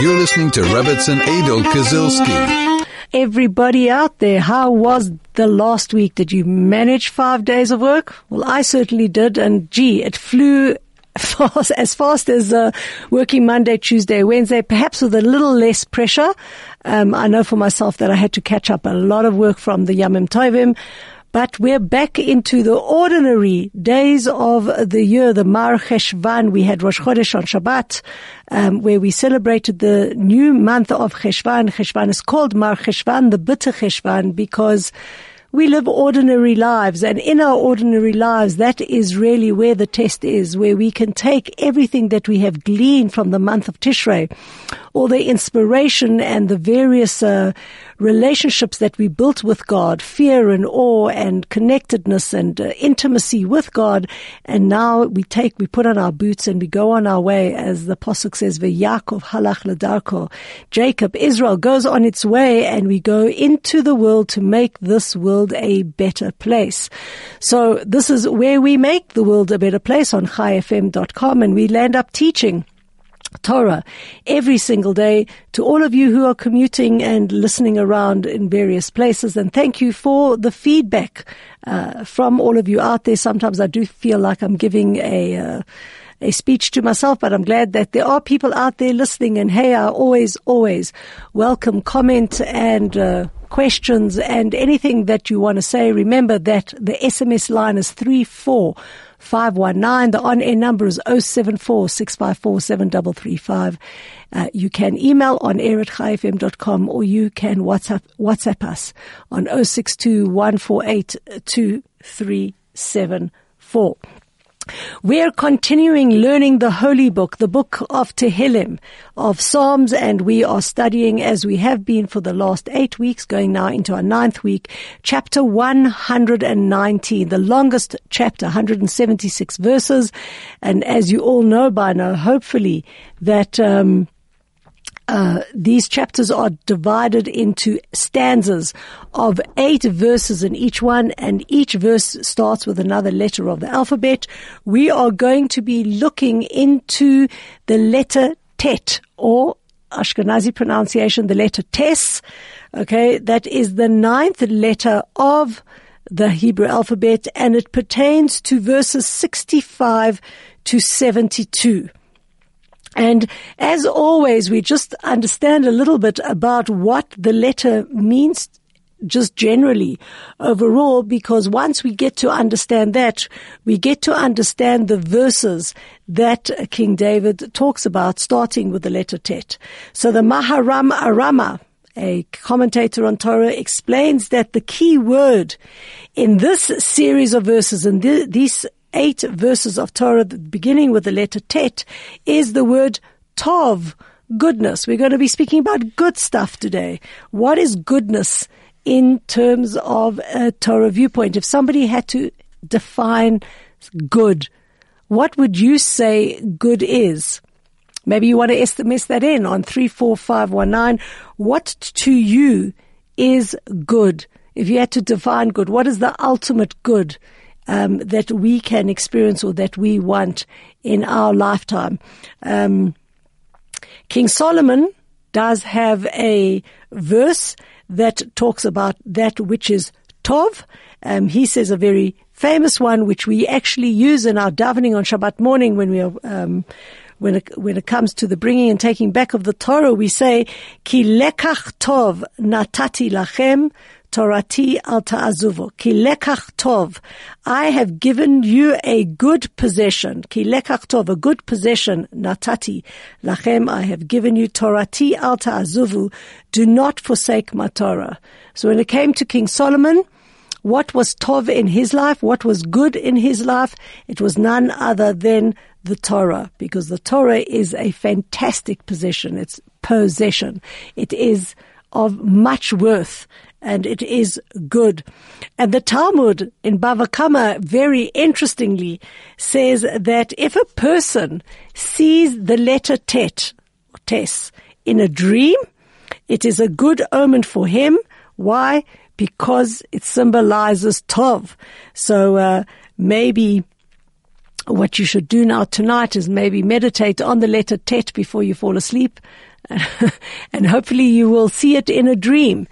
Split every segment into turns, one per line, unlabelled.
You're listening to Rebbitzin Adel Kazilski.
Everybody out there, how was the last week? Did you manage five days of work? Well, I certainly did, and gee, it flew fast, as fast as uh, working Monday, Tuesday, Wednesday, perhaps with a little less pressure. Um, I know for myself that I had to catch up a lot of work from the Yamim Tovim. But we're back into the ordinary days of the year, the Mar Cheshvan. We had Rosh Chodesh on Shabbat, um, where we celebrated the new month of Cheshvan. Cheshvan is called Mar Cheshvan, the bitter Cheshvan, because we live ordinary lives and in our ordinary lives, that is really where the test is, where we can take everything that we have gleaned from the month of Tishrei, all the inspiration and the various uh, relationships that we built with God, fear and awe and connectedness and uh, intimacy with God. And now we take, we put on our boots and we go on our way, as the Pasuk says, Yaakov halach ledarko. Jacob, Israel goes on its way and we go into the world to make this world a better place. So this is where we make the world a better place on chaifm.com and we land up teaching Torah every single day to all of you who are commuting and listening around in various places. And thank you for the feedback uh, from all of you out there. Sometimes I do feel like I'm giving a uh, a speech to myself, but I'm glad that there are people out there listening. And hey, I always, always welcome comment and uh, questions and anything that you want to say. Remember that the SMS line is three four. 519. The on-air number is 074 uh, you can email on air at chaifm.com or you can WhatsApp, WhatsApp us on 062 148 2374. We're continuing learning the Holy Book, the book of Tehillim, of Psalms, and we are studying as we have been for the last eight weeks, going now into our ninth week, chapter 119, the longest chapter, 176 verses. And as you all know by now, hopefully, that, um, uh, these chapters are divided into stanzas of eight verses in each one, and each verse starts with another letter of the alphabet. We are going to be looking into the letter Tet, or Ashkenazi pronunciation, the letter Tes. Okay, that is the ninth letter of the Hebrew alphabet, and it pertains to verses 65 to 72. And as always, we just understand a little bit about what the letter means just generally overall, because once we get to understand that, we get to understand the verses that King David talks about, starting with the letter Tet. So the Maharam Arama, a commentator on Torah, explains that the key word in this series of verses, and these eight verses of Torah, beginning with the letter Tet, is the word Tov, goodness. We're going to be speaking about good stuff today. What is goodness in terms of a Torah viewpoint? If somebody had to define good, what would you say good is? Maybe you want to SMS that in on 34519. What to you is good? If you had to define good, what is the ultimate good? Um, that we can experience or that we want in our lifetime. Um, King Solomon does have a verse that talks about that which is Tov. Um, he says a very famous one, which we actually use in our davening on Shabbat morning when we are, um, when it, when it comes to the bringing and taking back of the Torah, we say, Ki lekach tov natati lachem Torati al ta'azuvo. Ki lekach tov. I have given you a good possession. Ki lekach tov, a good possession. Natati lachem. I have given you Torati al ta'azuvu. Do not forsake my Torah. So when it came to King Solomon, what was tov in his life? What was good in his life? It was none other than the Torah, because the Torah is a fantastic possession. It's possession. It is of much worth and it is good. And the Talmud in Bava Kama very interestingly says that if a person sees the letter tet, or tes, in a dream, it is a good omen for him. Why? Because it symbolizes Tov. So, uh, maybe what you should do now tonight is maybe meditate on the letter Tet before you fall asleep. and hopefully you will see it in a dream.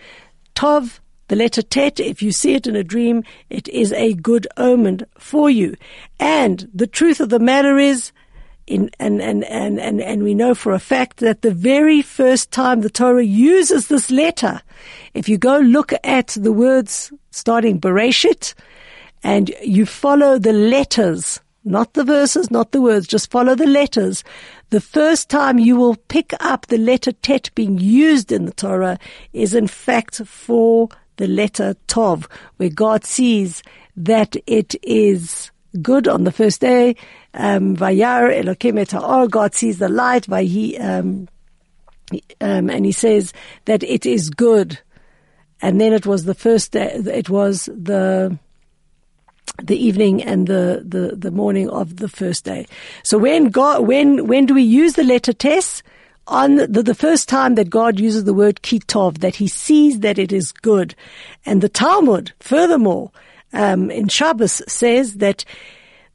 Tov, the letter Tet, if you see it in a dream, it is a good omen for you. And the truth of the matter is, in, and, and, and, and, and we know for a fact that the very first time the Torah uses this letter, if you go look at the words starting Bereshit, and you follow the letters, not the verses, not the words, just follow the letters, the first time you will pick up the letter Tet being used in the Torah is in fact for the letter Tov, where God sees that it is good on the first day. Um, Vayar Elokim et God sees the light, Vayi, um, um, and he says that it is good. And then it was the first day, it was the, the evening and the, the, the morning of the first day. So when God, when, when do we use the letter Tes? On the, the first time that God uses the word kitov, that he sees that it is good. And the Talmud, furthermore, um, in Shabbos says that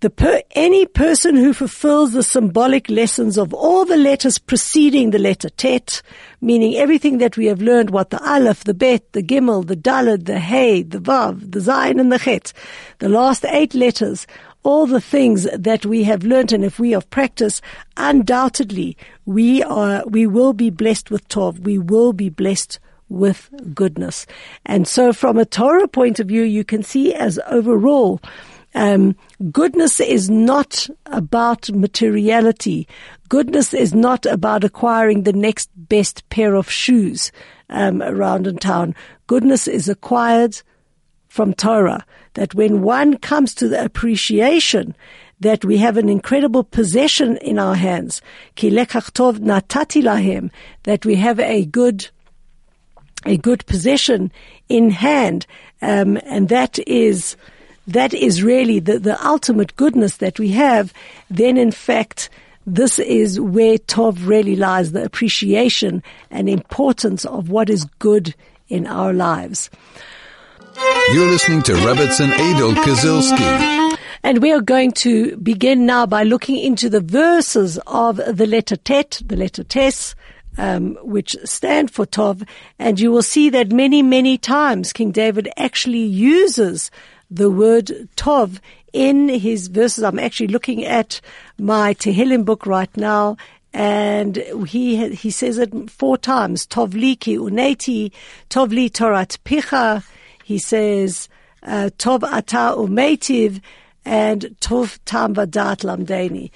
the per, any person who fulfills the symbolic lessons of all the letters preceding the letter Tet, meaning everything that we have learned, what the Aleph, the Bet, the Gimel, the Dalad, the Hey, the Vav, the Zayin, and the Chet, the last eight letters, all the things that we have learned, and if we have practiced, undoubtedly we are, we will be blessed with Tov. We will be blessed with goodness. And so from a Torah point of view, you can see as overall, um, goodness is not about materiality. Goodness is not about acquiring the next best pair of shoes um, around in town. Goodness is acquired from Torah. That when one comes to the appreciation that we have an incredible possession in our hands, that we have a good a good possession in hand, um, and that is that is really the, the ultimate goodness that we have, then in fact, this is where Tov really lies, the appreciation and importance of what is good in our lives.
You're listening to Rebbitzin Adel Kazilski.
And we are going to begin now by looking into the verses of the letter Tet, the letter Tes, um, which stand for Tov, and you will see that many, many times King David actually uses the word Tov in his verses. I'm actually looking at my Tehillim book right now, and he he says it four times. Tovli ki uneti, Tovli torat picha. He says uh, Tov ata umetiv, and Tov tam vadat lamdeni.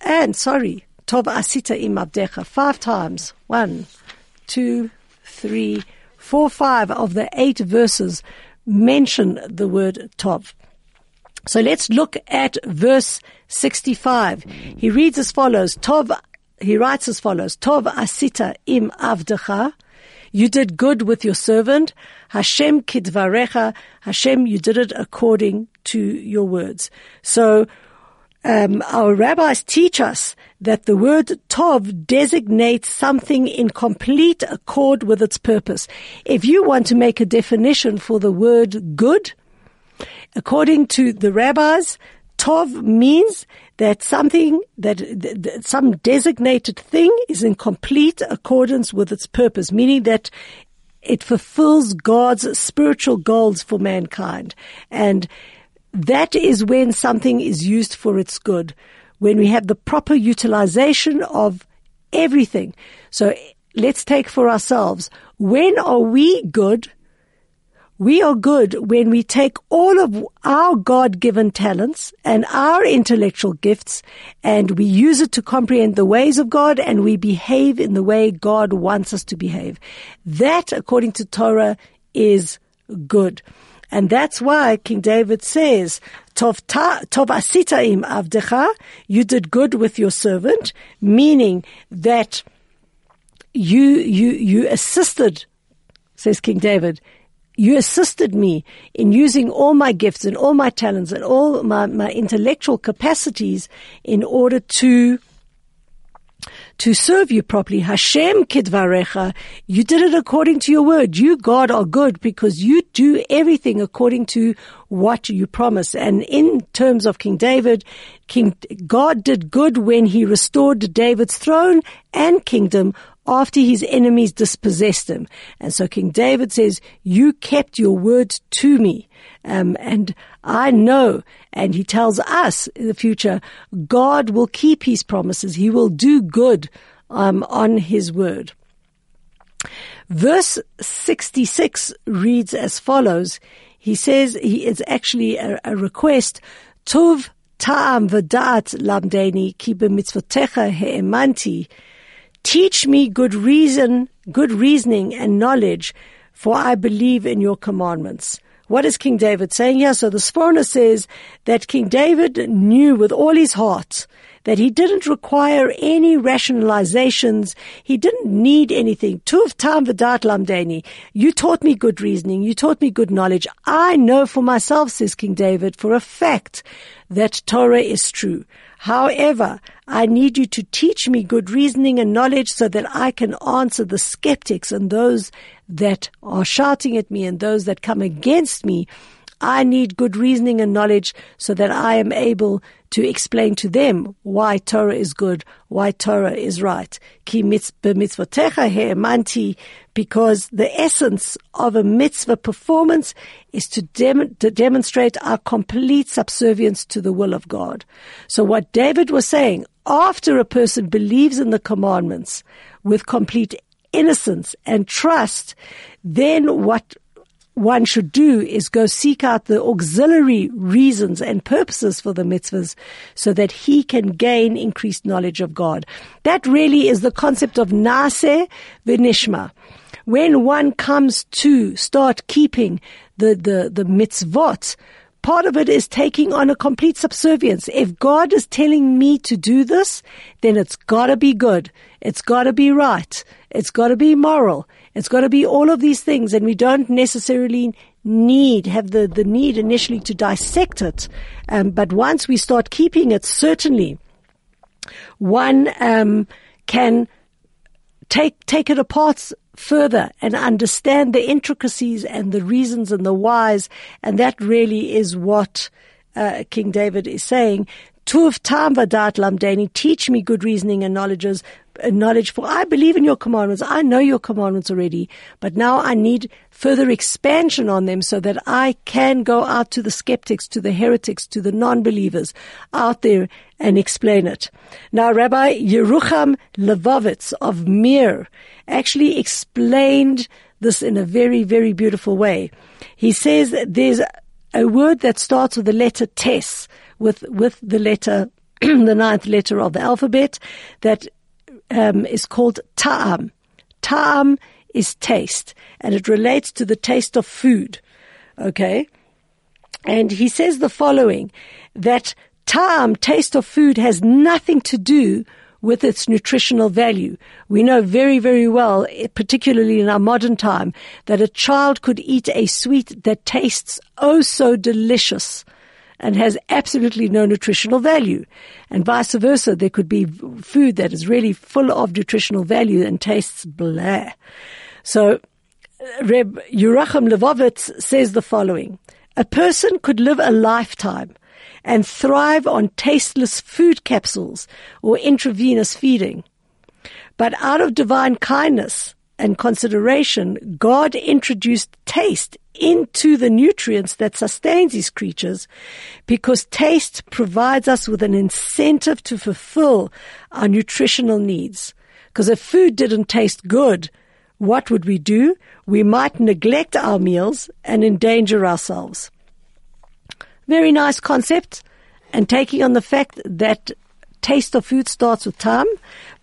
And sorry, Tov asita im abdecha. Five times. One, two, three, four, five of the eight verses mention the word Tov. So let's look at verse 65. He reads as follows, Tov, he writes as follows, Tov asita im avdecha, you did good with your servant, Hashem kidvarecha, Hashem, you did it according to your words. So, um, our rabbis teach us that the word tov designates something in complete accord with its purpose. If you want to make a definition for the word good, according to the rabbis, tov means that something that, that, some designated thing is in complete accordance with its purpose, meaning that it fulfills God's spiritual goals for mankind. And that is when something is used for its good, when we have the proper utilization of everything. So let's take for ourselves. When are we good? We are good when we take all of our God-given talents and our intellectual gifts and we use it to comprehend the ways of God and we behave in the way God wants us to behave. That, according to Torah, is good. And that's why King David says, Tov, ta, tov asita im avdecha, you did good with your servant, meaning that you, you, you assisted, says King David, you assisted me in using all my gifts and all my talents and all my, my intellectual capacities in order to to serve you properly. Hashem kidvarecha, you did it according to your word. You, God, are good because you do everything according to what you promise. And in terms of King David, King, God did good when he restored David's throne and kingdom after his enemies dispossessed him. And so King David says, you kept your word to me. Um, and I know, and he tells us in the future, God will keep his promises. He will do good um, on his word. Verse 66 reads as follows. He says he is actually a, a request. Tov ta'am v'da'at lamdeni ki he'emanti. Teach me good reason, good reasoning and knowledge, for I believe in your commandments. What is King David saying here? So the Sforno says that King David knew with all his heart that he didn't require any rationalizations. He didn't need anything. Tuv tam v'dat lamdeni. You taught me good reasoning. You taught me good knowledge. I know for myself, says King David, for a fact that Torah is true. However, I need you to teach me good reasoning and knowledge so that I can answer the skeptics and those that are shouting at me and those that come against me. I need good reasoning and knowledge so that I am able to explain to them why Torah is good, why Torah is right. Ki because the essence of a mitzvah performance is to, dem- to demonstrate our complete subservience to the will of God. So what David was saying, after a person believes in the commandments with complete innocence and trust, then what one should do is go seek out the auxiliary reasons and purposes for the mitzvahs so that he can gain increased knowledge of God. That really is the concept of nase v'nishma. When one comes to start keeping the, the, the mitzvot, part of it is taking on a complete subservience. If God is telling me to do this, then it's gotta be good. It's gotta be right. It's gotta be moral. It's got to be all of these things, and we don't necessarily need have the, the need initially to dissect it. Um, but once we start keeping it, certainly one um, can take take it apart further and understand the intricacies and the reasons and the whys, and that really is what uh, King David is saying. Tuv tam vadat lamdeni, teach me good reasoning and knowledges, knowledge for I believe in your commandments. I know your commandments already, but now I need further expansion on them so that I can go out to the skeptics, to the heretics, to the non-believers out there and explain it. Now, Rabbi Yerucham Levovitz of Mir actually explained this in a very, very beautiful way. He says there's a word that starts with the letter tes, with, with the letter the ninth letter of the alphabet that um, is called ta'am. Ta'am is taste, and it relates to the taste of food. Okay? And he says the following, that ta'am, taste of food, has nothing to do with its nutritional value. We know very, very well, particularly in our modern time, that a child could eat a sweet that tastes oh so delicious and has absolutely no nutritional value. And vice versa, there could be food that is really full of nutritional value and tastes blah. So, Reb Yerucham Levovitz says the following. A person could live a lifetime and thrive on tasteless food capsules or intravenous feeding. But out of divine kindness and consideration, God introduced taste into the nutrients that sustains these creatures because taste provides us with an incentive to fulfill our nutritional needs. Because if food didn't taste good, what would we do? We might neglect our meals and endanger ourselves. Very nice concept and taking on the fact that taste of food starts with time,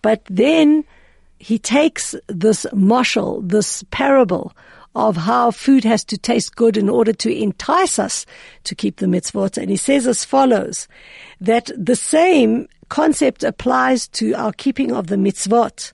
but then he takes this mashal, this parable of how food has to taste good in order to entice us to keep the mitzvot. And he says as follows, that the same concept applies to our keeping of the mitzvot.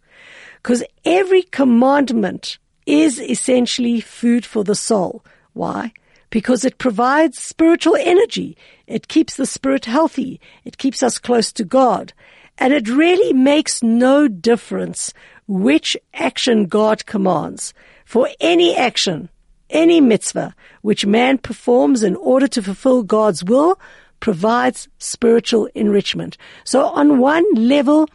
Because every commandment is essentially food for the soul. Why? Because it provides spiritual energy. It keeps the spirit healthy. It keeps us close to God. And it really makes no difference which action God commands. For any action, any mitzvah which man performs in order to fulfill God's will provides spiritual enrichment. So on one level,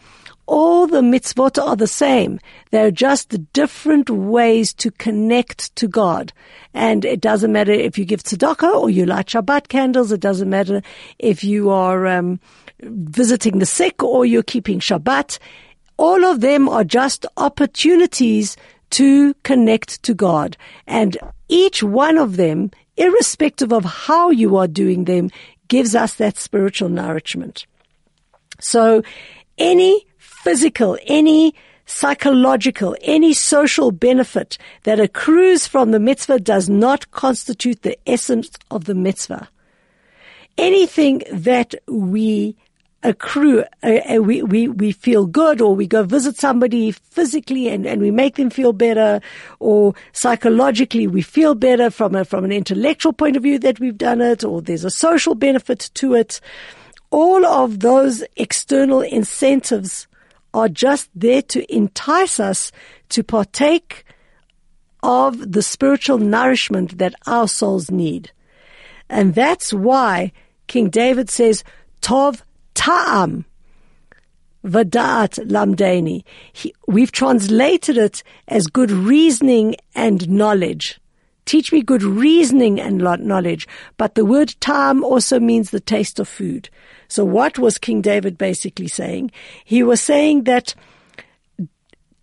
all the mitzvot are the same. They're just different ways to connect to God. And it doesn't matter if you give tzedakah or you light Shabbat candles. It doesn't matter if you are um, visiting the sick or you're keeping Shabbat. All of them are just opportunities to connect to God. And each one of them, irrespective of how you are doing them, gives us that spiritual nourishment. So any physical, any psychological, any social benefit that accrues from the mitzvah does not constitute the essence of the mitzvah. Anything that we accrue, uh, uh, we, we, we feel good or we go visit somebody physically and, and we make them feel better or psychologically we feel better from a, from an intellectual point of view that we've done it or there's a social benefit to it. All of those external incentives are just there to entice us to partake of the spiritual nourishment that our souls need. And that's why King David says, Tov ta'am vadat lamdeni. We've translated it as good reasoning and knowledge. Teach me good reasoning and knowledge. But the word ta'am also means the taste of food. So what was King David basically saying? He was saying that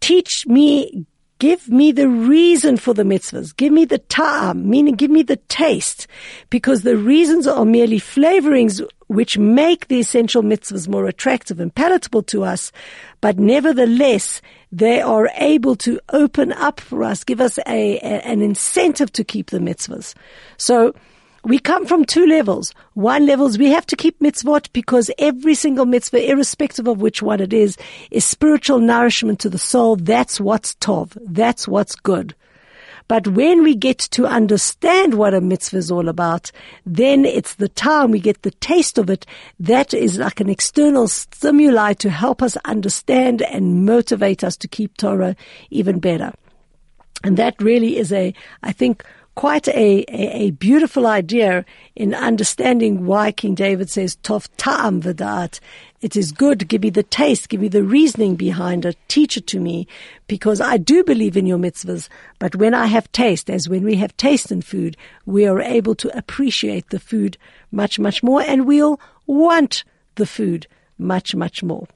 teach me, give me the reason for the mitzvahs. Give me the ta'am, meaning give me the taste, because the reasons are merely flavorings which make the essential mitzvahs more attractive and palatable to us, but nevertheless, they are able to open up for us, give us a, a an incentive to keep the mitzvahs. So, we come from two levels. One level is we have to keep mitzvot because every single mitzvah, irrespective of which one it is, is spiritual nourishment to the soul. That's what's tov. That's what's good. But when we get to understand what a mitzvah is all about, then it's the time we get the taste of it. That is like an external stimuli to help us understand and motivate us to keep Torah even better. And that really is a, I think, quite a, a, a, beautiful idea in understanding why King David says, Tov ta'am v'da'at. It is good. Give me the taste. Give me the reasoning behind it. Teach it to me because I do believe in your mitzvahs. But when I have taste, as when we have taste in food, we are able to appreciate the food much, much more and we'll want the food much, much more.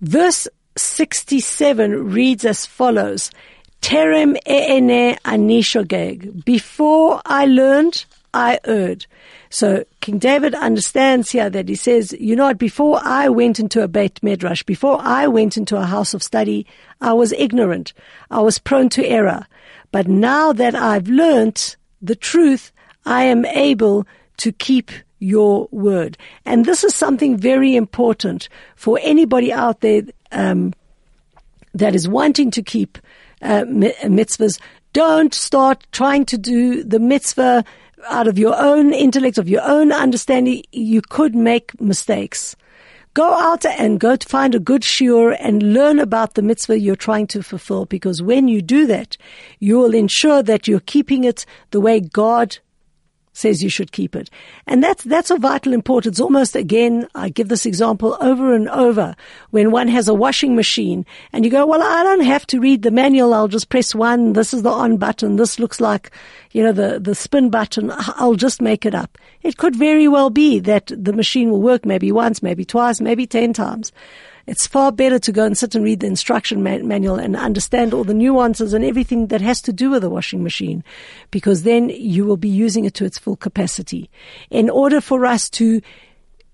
Verse 67 reads as follows. Terem e'ene anishogeg. Before I learned, I erred. So King David understands here that he says, you know what, before I went into a Beit Midrash, before I went into a house of study, I was ignorant. I was prone to error. But now that I've learnt the truth, I am able to keep your word. And this is something very important for anybody out there um, that is wanting to keep uh, mitzvahs. Don't start trying to do the mitzvah out of your own intellect, of your own understanding. You could make mistakes. Go out and go to find a good shiur and learn about the mitzvah you're trying to fulfill because when you do that, you will ensure that you're keeping it the way God says you should keep it. And that's, that's of vital importance. Almost again, I give this example over and over when one has a washing machine and you go, well, I don't have to read the manual. I'll just press one. This is the on button. This looks like, you know, the, the spin button. I'll just make it up. It could very well be that the machine will work maybe once, maybe twice, maybe ten times. It's far better to go and sit and read the instruction manual and understand all the nuances and everything that has to do with the washing machine because then you will be using it to its full capacity. In order for us to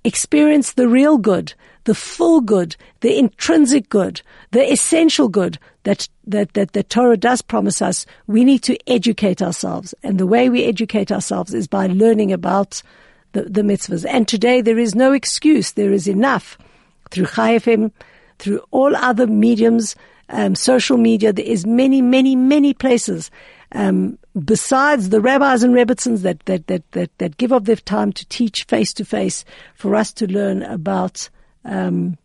experience the real good, the full good, the intrinsic good, the essential good that, that, that the Torah does promise us, we need to educate ourselves. And the way we educate ourselves is by learning about the, the mitzvahs. And today there is no excuse. There is enough through Chai FM, through all other mediums, um, social media. There is many, many, many places. Um, besides the rabbis and rebbitzins that, that, that, that, that give up their time to teach face to face for us to learn about um,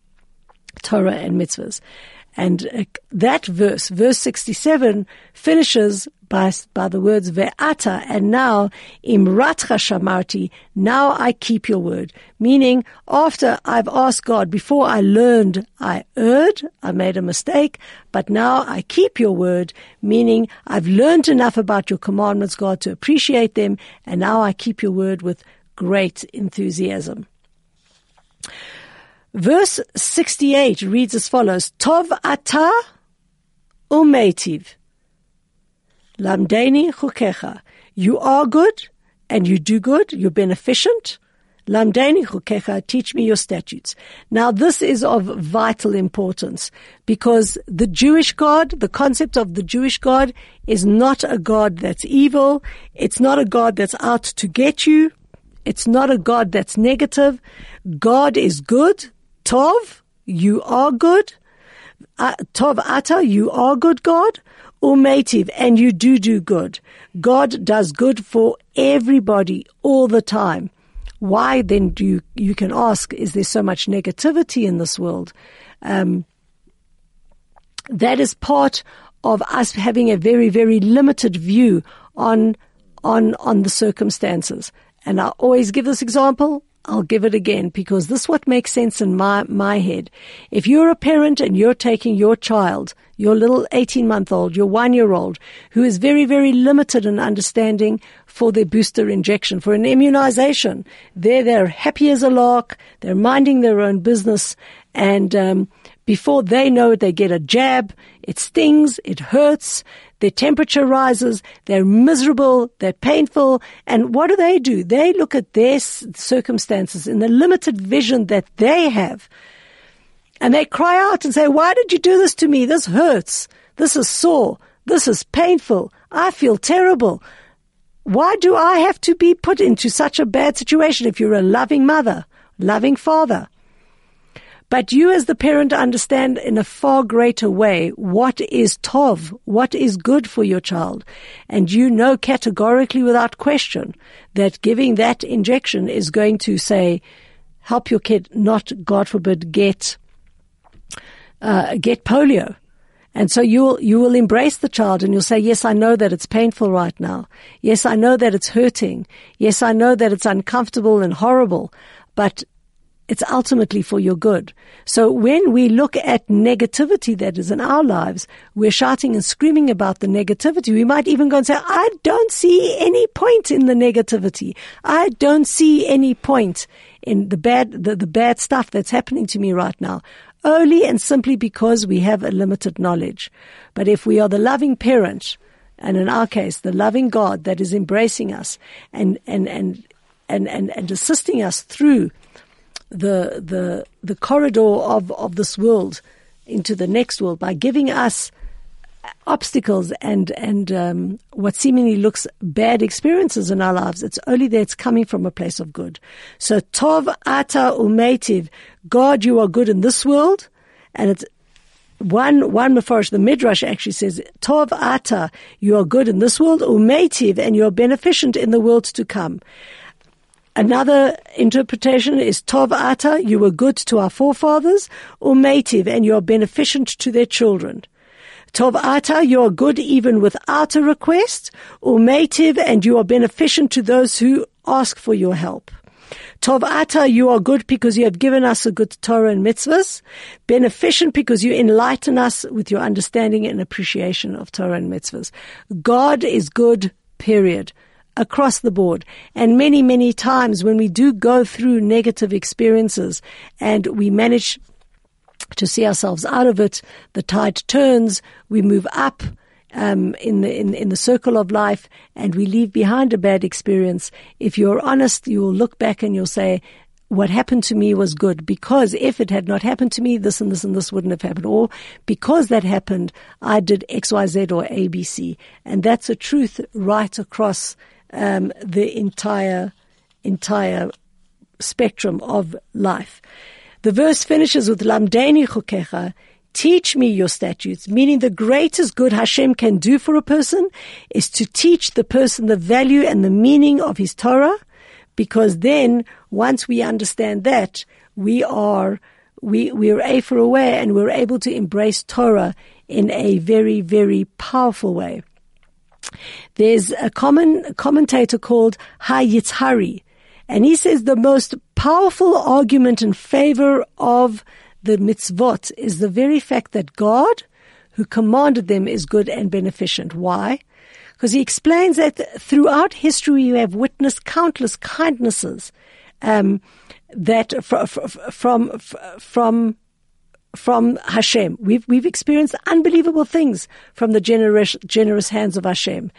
Torah and mitzvahs. And uh, that verse, verse 67, finishes by, by the words ve'ata and now imratcha shamarti, now I keep your word. Meaning after I've asked God, before I learned, I erred, I made a mistake, but now I keep your word, meaning I've learned enough about your commandments, God, to appreciate them, and now I keep your word with great enthusiasm. Verse 68 reads as follows, Tov ata umetiv. Lamdeni chukecha. You are good and you do good. You're beneficent. Lamdeni chukecha. Teach me your statutes. Now this is of vital importance because the Jewish God, the concept of the Jewish God is not a God that's evil. It's not a God that's out to get you. It's not a God that's negative. God is good. Tov, you are good. Uh, Tov Ata, you are good God. Umetiv, and you do do good. God does good for everybody all the time. Why then do you, you can ask, is there so much negativity in this world? Um, that is part of us having a very, very limited view on, on, on the circumstances. And I always give this example. I'll give it again because this is what makes sense in my, my head. If you're a parent and you're taking your child, your little 18 month old, your one year old, who is very, very limited in understanding for their booster injection, for an immunization, they're, they're happy as a lark, they're minding their own business, and um, before they know it, they get a jab, it stings, it hurts, their temperature rises, they're miserable, they're painful, and what do they do? They look at their circumstances in the limited vision that they have, and they cry out and say, why did you do this to me? This hurts. This is sore. This is painful. I feel terrible. Why do I have to be put into such a bad situation if you're a loving mother, loving father? But you as the parent understand in a far greater way what is tov, what is good for your child. And you know categorically without question that giving that injection is going to say, help your kid not, God forbid, get, uh, get polio. And so you'll, you will embrace the child and you'll say, yes, I know that it's painful right now. Yes, I know that it's hurting. Yes, I know that it's uncomfortable and horrible, but it's ultimately for your good. So when we look at negativity that is in our lives, we're shouting and screaming about the negativity. We might even go and say, I don't see any point in the negativity. I don't see any point in the bad, the, the bad stuff that's happening to me right now. Only and simply because we have a limited knowledge. But if we are the loving parent, and in our case, the loving God that is embracing us and, and, and, and, and, and assisting us through the the the corridor of of this world into the next world by giving us obstacles and and um, what seemingly looks bad experiences in our lives. It's only that it's coming from a place of good. So tov ata umetiv, God, you are good in this world, and it's one one mafarish, the midrash actually says tov ata, you are good in this world, umetiv, and you are beneficent in the world to come. Another interpretation is Tov Ata, you were good to our forefathers, or Mativ, and you are beneficent to their children. Tov Ata, you are good even without a request, or Mativ, and you are beneficent to those who ask for your help. Tov Ata, you are good because you have given us a good Torah and mitzvahs. Beneficent because you enlighten us with your understanding and appreciation of Torah and mitzvahs. God is good, period across the board. And many, many times when we do go through negative experiences and we manage to see ourselves out of it, the tide turns, we move up. Um, in the in, in the circle of life, and we leave behind a bad experience. If you're honest, you will look back and you'll say, what happened to me was good because if it had not happened to me, this and this and this wouldn't have happened. Or because that happened, I did X, Y, Z or ABC. And that's a truth right across um, the entire entire spectrum of life. The verse finishes with Lamdeni chukecha, teach me your statutes, meaning the greatest good Hashem can do for a person is to teach the person the value and the meaning of his Torah, because then once we understand that, we are we we are a for aware and we're able to embrace Torah in a very very powerful way. There's a common commentator called Hayitzhari, and he says the most powerful argument in favor of the mitzvot is the very fact that God, who commanded them, is good and beneficent. Why? Because he explains that throughout history you have witnessed countless kindnesses um, that from from from from Hashem. We've, we've experienced unbelievable things from the generous, generous hands of Hashem.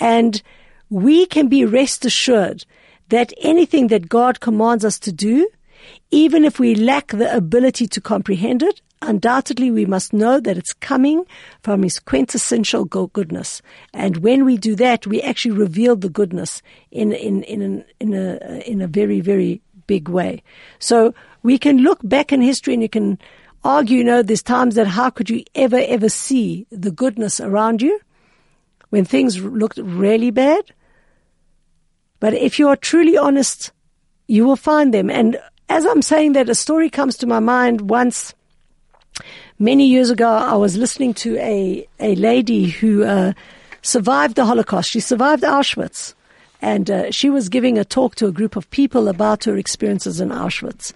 And we can be rest assured that anything that God commands us to do, even if we lack the ability to comprehend it, undoubtedly we must know that it's coming from His quintessential goodness. And when we do that, we actually reveal the goodness in, in, in, an, in, a, in a very, very big way. So we can look back in history and you can argue, you know, there's times that how could you ever, ever see the goodness around you when things looked really bad? But if you are truly honest, you will find them. And as I'm saying that, a story comes to my mind once. Many years ago, I was listening to a, a lady who uh, survived the Holocaust. She survived Auschwitz. And uh, she was giving a talk to a group of people about her experiences in Auschwitz.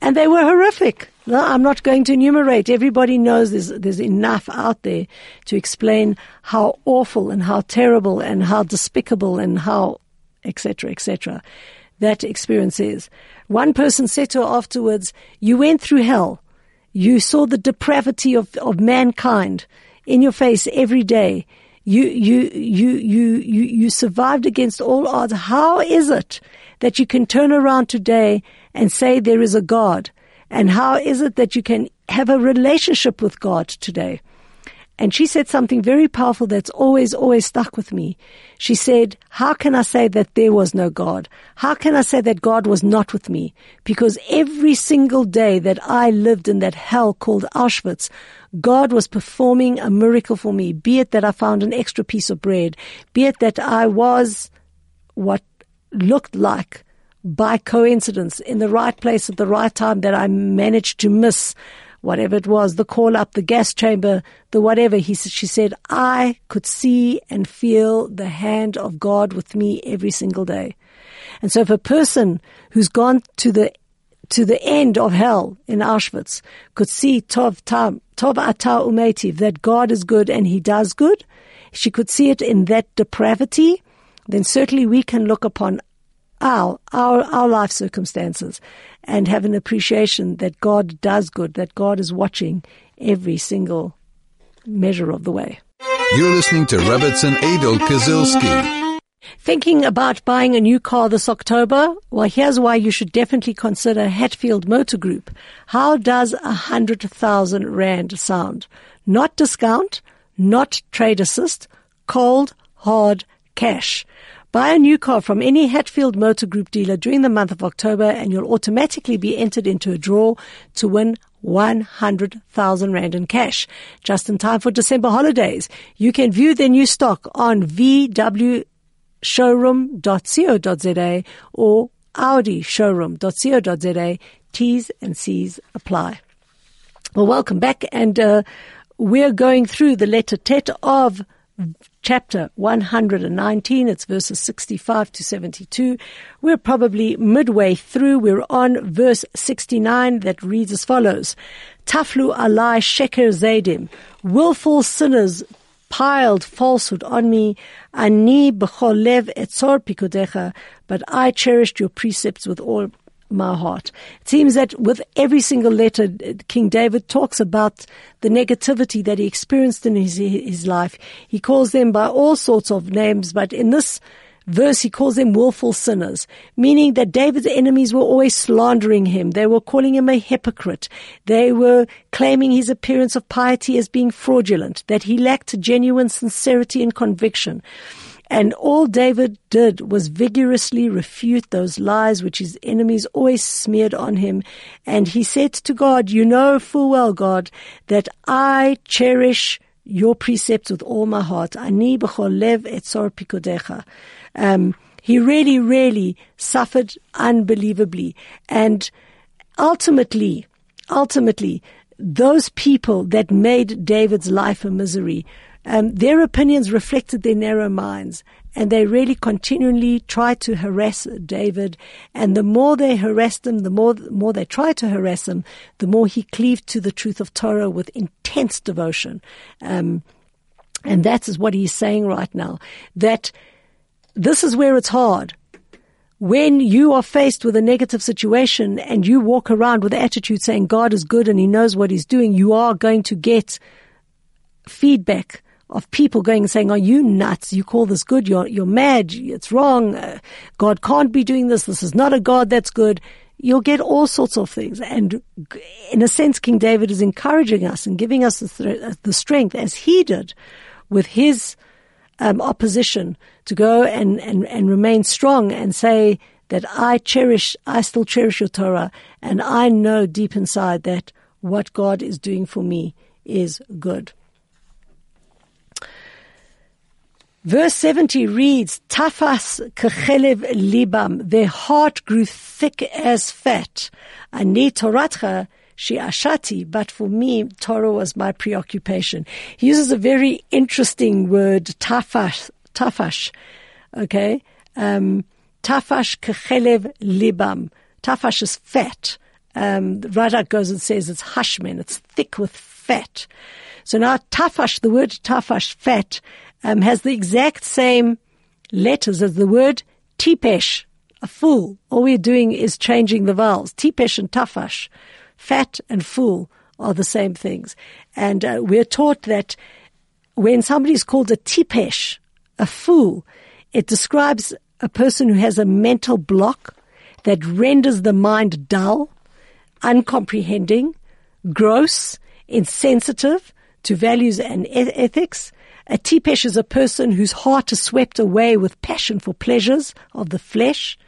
And they were horrific. No, I'm not going to enumerate. Everybody knows there's, there's enough out there to explain how awful and how terrible and how despicable and how etc., etc. that experience is. One person said to her afterwards, you went through hell. You saw the depravity of, of mankind in your face every day. You, you, you, you, you, you survived against all odds. How is it that you can turn around today and say there is a God? And how is it that you can have a relationship with God today? And she said something very powerful that's always, always stuck with me. She said, how can I say that there was no God? How can I say that God was not with me? Because every single day that I lived in that hell called Auschwitz, God was performing a miracle for me, be it that I found an extra piece of bread, be it that I was what looked like by coincidence in the right place at the right time that I managed to miss whatever it was, the call up, the gas chamber, the whatever. He, she said, I could see and feel the hand of God with me every single day. And so if a person who's gone to the to the end of hell in Auschwitz could see Tov Tam, Tov Ata Umetiv, that God is good and He does good, she could see it in that depravity, then certainly we can look upon our, our, our life circumstances and have an appreciation that God does good, that God is watching every single measure of the way.
You're listening to Rebbitzin Adel Kazilski.
Thinking about buying a new car this October? Well, here's why you should definitely consider Hatfield Motor Group. How does a hundred thousand rand sound? Not discount, not trade assist, cold, hard cash. Buy a new car from any Hatfield Motor Group dealer during the month of October and you'll automatically be entered into a draw to win 100,000 Rand in cash. Just in time for December holidays. You can view their new stock on vwshowroom.co.za or audishowroom.co.za. T's and C's apply. Well, welcome back and uh, we're going through the letter Tet of chapter 119. It's verses 65 to 72. We're probably midway through. We're on verse 69 that reads as follows. Taflu alai sheker zadim. Willful sinners piled falsehood on me. Ani b'cholev etzor pikudecha. But I cherished your precepts with all my heart. It seems that with every single letter, uh, King David talks about the negativity that he experienced in his, his life. He calls them by all sorts of names, but in this verse, he calls them willful sinners, meaning that David's enemies were always slandering him. They were calling him a hypocrite. They were claiming his appearance of piety as being fraudulent, that he lacked genuine sincerity and conviction. And all David did was vigorously refute those lies which his enemies always smeared on him. And he said to God, you know full well, God, that I cherish your precepts with all my heart. Ani. Um, he really, really suffered unbelievably. And ultimately, ultimately, those people that made David's life a misery um, their opinions reflected their narrow minds, and they really continually tried to harass David. And the more they harassed him, the more, the more they tried to harass him, the more he cleaved to the truth of Torah with intense devotion. Um, and that is what he's saying right now. That this is where it's hard. When you are faced with a negative situation and you walk around with attitude saying God is good and he knows what he's doing, you are going to get feedback of people going and saying, "Are you nuts? You call this good? You're you're mad. It's wrong. Uh, God can't be doing this. This is not a God that's good." You'll get all sorts of things, and in a sense, King David is encouraging us and giving us the, th- the strength, as he did, with his um, opposition, to go and, and and remain strong and say that I cherish, I still cherish your Torah, and I know deep inside that what God is doing for me is good. Verse 70 reads, Tafas kechelev libam, their heart grew thick as fat. Ani toratcha shiashati, but for me, Torah was my preoccupation. He uses a very interesting word, tafash, tafash, okay? Um, tafash kechelev libam. Tafash is fat. Um, Radak goes and says it's hashman, it's thick with fat. So now tafash, the word tafash, fat, um, has the exact same letters as the word tipesh, a fool. All we're doing is changing the vowels. Tipesh and tafash, fat and fool are the same things. And uh, we're taught that when somebody is called a tipesh, a fool, it describes a person who has a mental block that renders the mind dull, uncomprehending, gross, insensitive to values and ethics, a tipesh is a person whose heart is swept away with passion for pleasures of the flesh.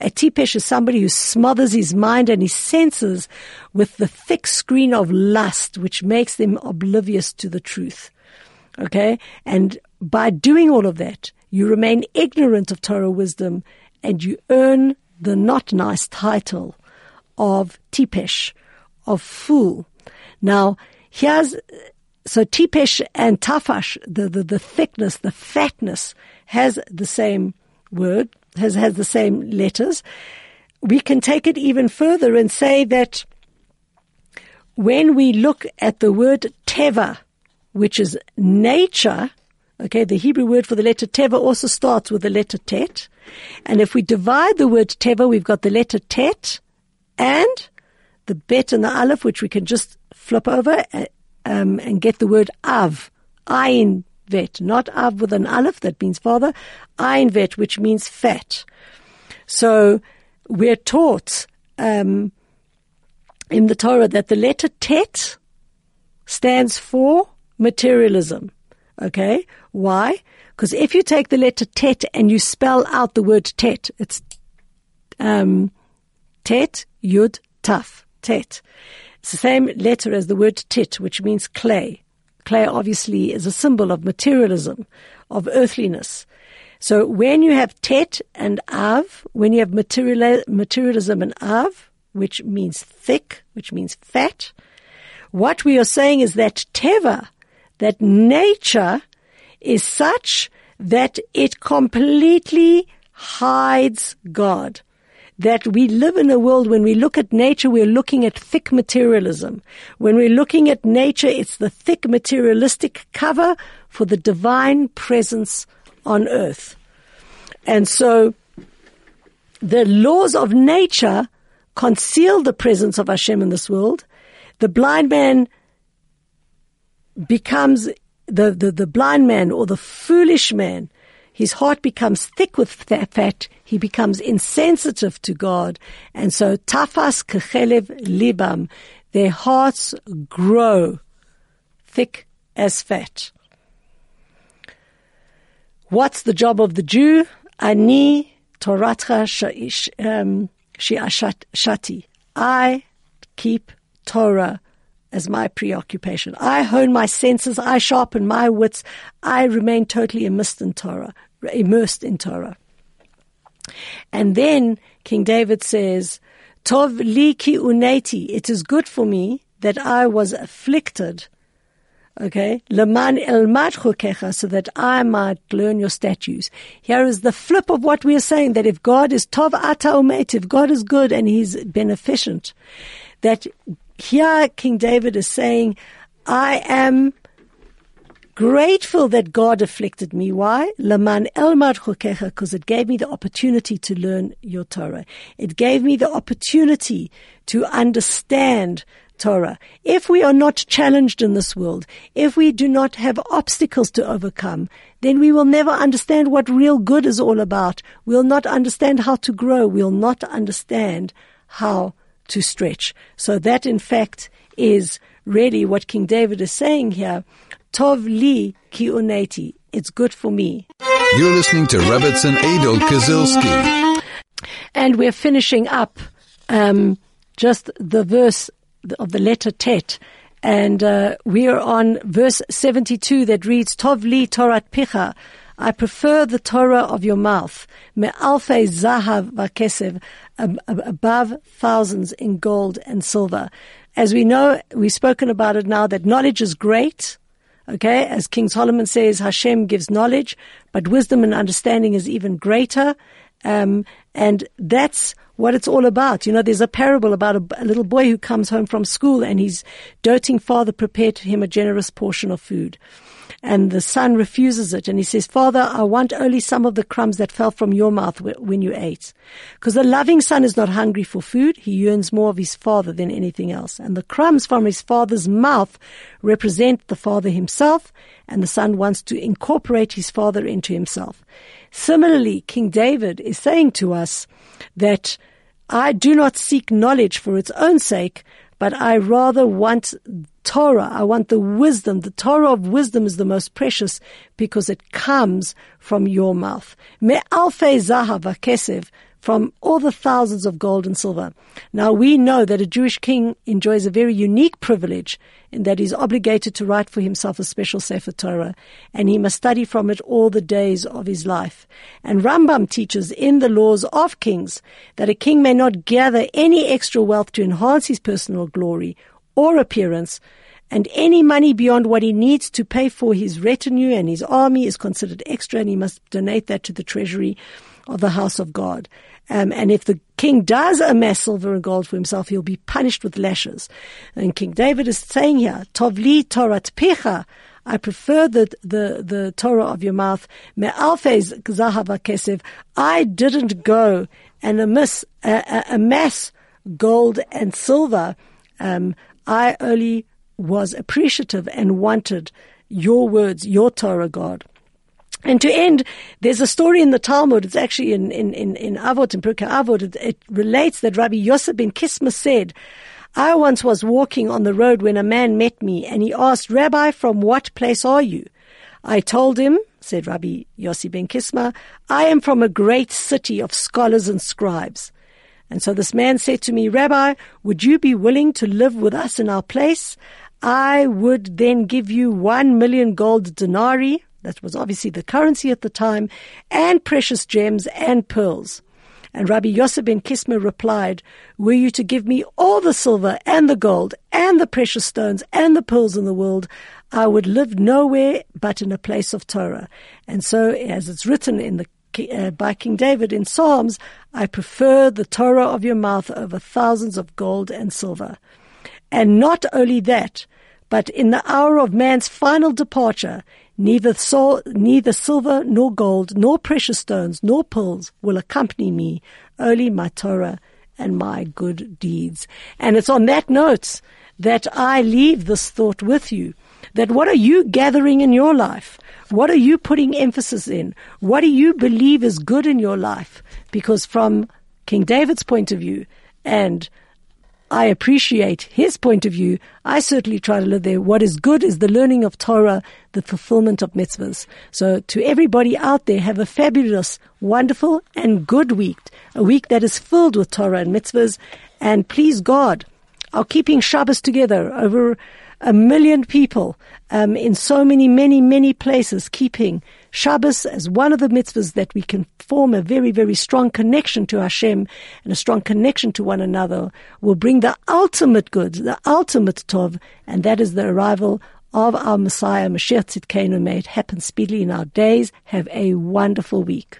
A tipesh is somebody who smothers his mind and his senses with the thick screen of lust, which makes them oblivious to the truth. Okay? And by doing all of that, you remain ignorant of Torah wisdom and you earn the not nice title of tipesh, of fool. Now, here's so tipesh and tafash, the, the, the thickness, the fatness, has the same word, has, has the same letters. We can take it even further and say that when we look at the word teva, which is nature, okay, the Hebrew word for the letter teva also starts with the letter tet. And if we divide the word teva, we've got the letter tet and the bet and the aleph, which we can just flip over um, and get the word av, ayin vet, not av with an aleph that means father, ayin vet, which means fat. So we're taught um, in the Torah that the letter tet stands for materialism. Okay, why? Because if you take the letter tet and you spell out the word tet, it's um, tet yud taf tet. It's the same letter as the word tit, which means clay. Clay obviously is a symbol of materialism, of earthliness. So when you have tet and av, when you have material, materialism and av, which means thick, which means fat, what we are saying is that teva, that nature is such that it completely hides God that we live in a world when we look at nature, we're looking at thick materialism. When we're looking at nature, it's the thick materialistic cover for the divine presence on earth. And so the laws of nature conceal the presence of Hashem in this world. The blind man becomes the, the, the blind man or the foolish man his heart becomes thick with fat. He becomes insensitive to God. And so tafas kechelev libam. Their hearts grow thick as fat. What's the job of the Jew? Ani toratcha um, shati. I keep Torah as my preoccupation. I hone my senses. I sharpen my wits. I remain totally immersed in Torah immersed in Torah. And then King David says, Tov li ki uneti, it is good for me that I was afflicted Okay, leman elmad chukecha, so that I might learn your statutes. Here is the flip of what we are saying: that if God is tov ata umet, if God is good and He's beneficent, that here King David is saying, I am grateful that God afflicted me. Why? Laman elmad chukecha, because it gave me the opportunity to learn your Torah. It gave me the opportunity to understand Torah. If we are not challenged in this world, if we do not have obstacles to overcome, then we will never understand what real good is all about. We'll not understand how to grow. We'll not understand how to stretch. So that in fact is really what King David is saying here. Tov li ki uneti. It's good for me.
You're listening to Rebbitzin Adel Kazilski.
And we're finishing up um, just the verse of the letter Tet. And uh, we are on verse 72 that reads, Tov li Torat picha. I prefer the Torah of your mouth, me'alfei zahav vakesev, above thousands in gold and silver. As we know, we've spoken about it now that knowledge is great. Okay, as King Solomon says, Hashem gives knowledge, but wisdom and understanding is even greater. Um, and that's what it's all about. You know, there's a parable about a, a, little boy who comes home from school and his doting father prepared him a generous portion of food. And the son refuses it and he says, Father, I want only some of the crumbs that fell from your mouth when you ate. Because the loving son is not hungry for food. He yearns more of his father than anything else. And the crumbs from his father's mouth represent the father himself and the son wants to incorporate his father into himself. Similarly, King David is saying to us that I do not seek knowledge for its own sake, but I rather want Torah. I want the wisdom. The Torah of wisdom is the most precious because it comes from your mouth. Me'alfei zahav kesev from all the thousands of gold and silver. Now we know that a Jewish king enjoys a very unique privilege in that he's obligated to write for himself a special Sefer Torah, and he must study from it all the days of his life. And Rambam teaches in the laws of kings that a king may not gather any extra wealth to enhance his personal glory or appearance, and any money beyond what he needs to pay for his retinue and his army is considered extra, and he must donate that to the treasury of the house of God. Um, and if the king does amass silver and gold for himself, he'll be punished with lashes. And King David is saying here, Tovli Torat Pecha, I prefer the, the, the Torah of your mouth. Me'alfez zahava kesev. I didn't go and amass, uh, amass gold and silver. Um, I only was appreciative and wanted your words, your Torah, God. And to end, there's a story in the Talmud. It's actually in in in, in Avot in Pirkei Avot. It, it, relates that Rabbi Yosef ben Kisma said, "I once was walking on the road when a man met me, and he asked, Rabbi, from what place are you?" I told him, said Rabbi Yossi ben Kisma, I am from a great city of scholars and scribes. And so this man said to me, Rabbi, would you be willing to live with us in our place? I would then give you one million gold denarii, that was obviously the currency at the time, and precious gems and pearls. And Rabbi Yosef ben Kisma replied, Were you to give me all the silver and the gold and the precious stones and the pearls in the world, I would live nowhere but in a place of Torah. And so, as it's written in the Uh, by King David in Psalms, I prefer the Torah of your mouth over thousands of gold and silver. And not only that, but in the hour of man's final departure, Neither, soul, neither silver nor gold, nor precious stones, nor pearls will accompany me, only my Torah and my good deeds. And it's on that note that I leave this thought with you. That what are you gathering in your life? What are you putting emphasis in? What do you believe is good in your life? Because from King David's point of view and I appreciate his point of view. I certainly try to live there. What is good is the learning of Torah, the fulfillment of mitzvahs. So to everybody out there, have a fabulous, wonderful, and good week. A week that is filled with Torah and mitzvahs. And please God, are keeping Shabbos together over a million people um, in so many, many, many places keeping Shabbos as one of the mitzvahs that we can form a very, very strong connection to Hashem and a strong connection to one another will bring the ultimate good, the ultimate tov, and that is the arrival of our Messiah, Mashiach Tzidkenu. May it happen speedily in our days. Have a wonderful week.